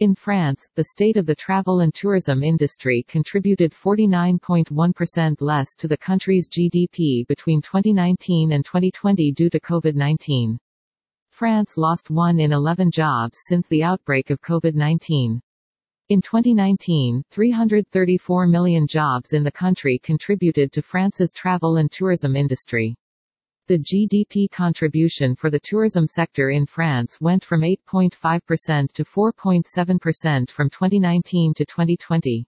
In France, the state of the travel and tourism industry contributed 49.1% less to the country's GDP between 2019 and 2020 due to COVID-19. France lost 1 in 11 jobs since the outbreak of COVID-19. In 2019, 334 million jobs in the country contributed to France's travel and tourism industry. The GDP contribution for the tourism sector in France went from 8.5% to 4.7% from 2019 to 2020.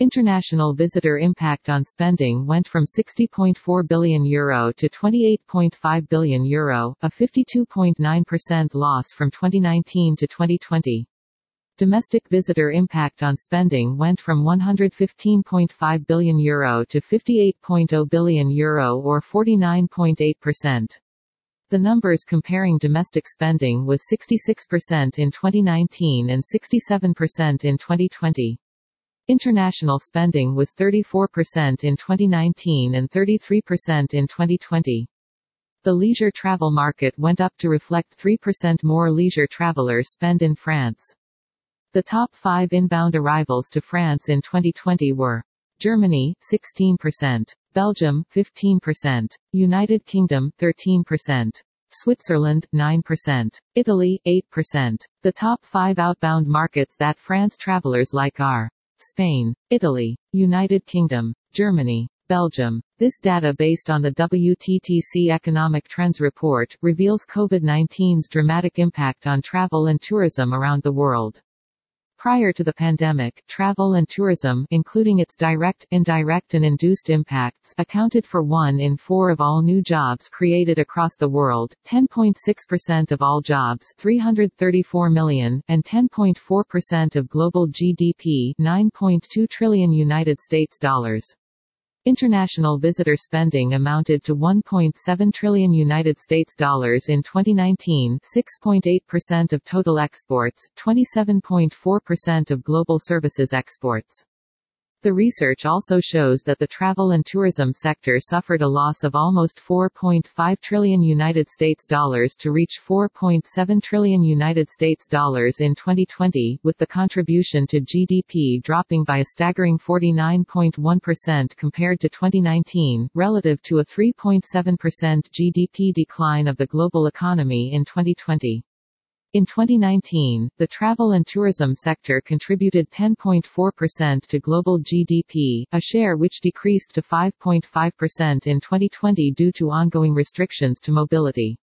International visitor impact on spending went from 60.4 billion euro to 28.5 billion euro, a 52.9% loss from 2019 to 2020. Domestic visitor impact on spending went from 115.5 billion euro to 58.0 billion euro or 49.8%. The numbers comparing domestic spending was 66% in 2019 and 67% in 2020. International spending was 34% in 2019 and 33% in 2020. The leisure travel market went up to reflect 3% more leisure travelers spend in France. The top five inbound arrivals to France in 2020 were Germany, 16%, Belgium, 15%, United Kingdom, 13%, Switzerland, 9%, Italy, 8%. The top five outbound markets that France travelers like are Spain, Italy, United Kingdom, Germany, Belgium. This data based on the WTTC Economic Trends Report reveals COVID-19's dramatic impact on travel and tourism around the world. Prior to the pandemic, travel and tourism including its direct, indirect and induced impacts accounted for 1 in 4 of all new jobs created across the world, 10.6% of all jobs 334 million, and 10.4% of global GDP 9.2 trillion United States dollars. International visitor spending amounted to 1.7 trillion United States dollars in 2019, 6.8% of total exports, 27.4% of global services exports. The research also shows that the travel and tourism sector suffered a loss of almost 4.5 trillion United States dollars to reach 4.7 trillion United States dollars in 2020, with the contribution to GDP dropping by a staggering 49.1% compared to 2019, relative to a 3.7% GDP decline of the global economy in 2020. In 2019, the travel and tourism sector contributed 10.4% to global GDP, a share which decreased to 5.5% in 2020 due to ongoing restrictions to mobility.